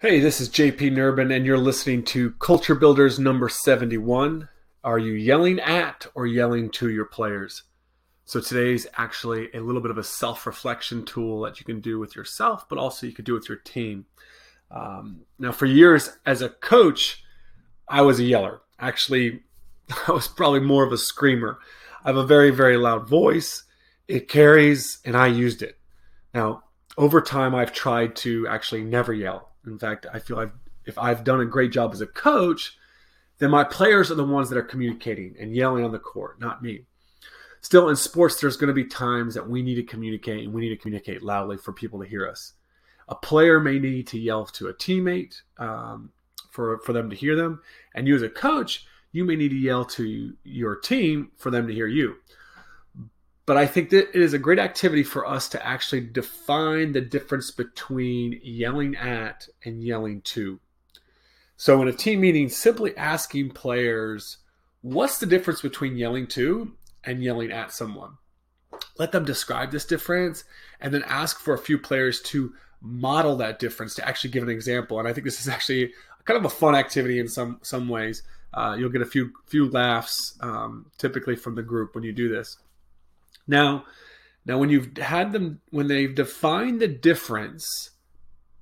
Hey, this is JP Nerbun, and you're listening to Culture Builders number 71. Are you yelling at or yelling to your players? So today's actually a little bit of a self reflection tool that you can do with yourself, but also you could do with your team. Um, now, for years as a coach, I was a yeller. Actually, I was probably more of a screamer. I have a very, very loud voice. It carries, and I used it. Now, over time, I've tried to actually never yell in fact, I feel I've, if I've done a great job as a coach, then my players are the ones that are communicating and yelling on the court, not me. Still, in sports, there's going to be times that we need to communicate and we need to communicate loudly for people to hear us. A player may need to yell to a teammate um, for, for them to hear them. And you, as a coach, you may need to yell to your team for them to hear you. But I think that it is a great activity for us to actually define the difference between yelling at and yelling to. So, in a team meeting, simply asking players, what's the difference between yelling to and yelling at someone? Let them describe this difference and then ask for a few players to model that difference to actually give an example. And I think this is actually kind of a fun activity in some some ways. Uh, you'll get a few few laughs um, typically from the group when you do this. Now, now when you've had them when they've defined the difference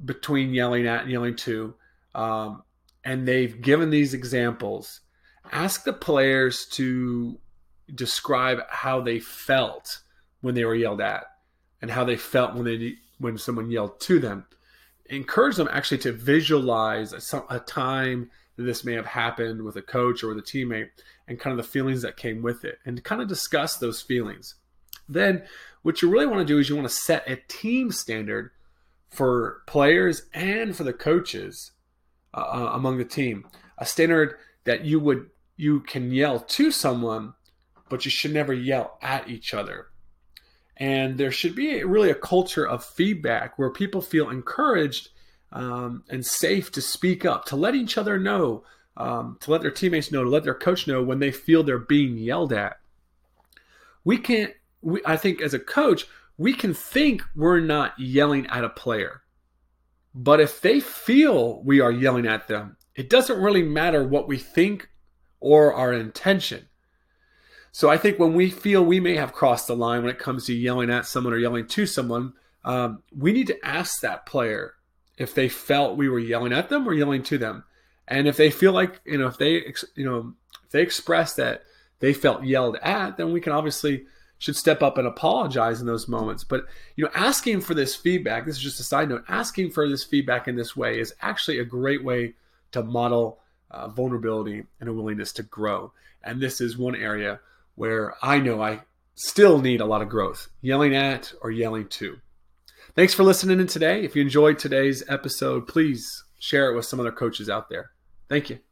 between yelling at and yelling to, um, and they've given these examples, ask the players to describe how they felt when they were yelled at and how they felt when they when someone yelled to them. Encourage them actually to visualize a, a time that this may have happened with a coach or with a teammate and kind of the feelings that came with it and kind of discuss those feelings. Then what you really want to do is you want to set a team standard for players and for the coaches uh, uh, among the team. A standard that you would you can yell to someone, but you should never yell at each other. And there should be really a culture of feedback where people feel encouraged um, and safe to speak up, to let each other know, um, to let their teammates know, to let their coach know when they feel they're being yelled at. We can't we, I think as a coach, we can think we're not yelling at a player. But if they feel we are yelling at them, it doesn't really matter what we think or our intention. So I think when we feel we may have crossed the line when it comes to yelling at someone or yelling to someone, um, we need to ask that player if they felt we were yelling at them or yelling to them. And if they feel like, you know, if they, you know, if they express that they felt yelled at, then we can obviously should step up and apologize in those moments. But you know, asking for this feedback, this is just a side note, asking for this feedback in this way is actually a great way to model uh, vulnerability and a willingness to grow. And this is one area where I know I still need a lot of growth, yelling at or yelling to. Thanks for listening in today. If you enjoyed today's episode, please share it with some other coaches out there. Thank you.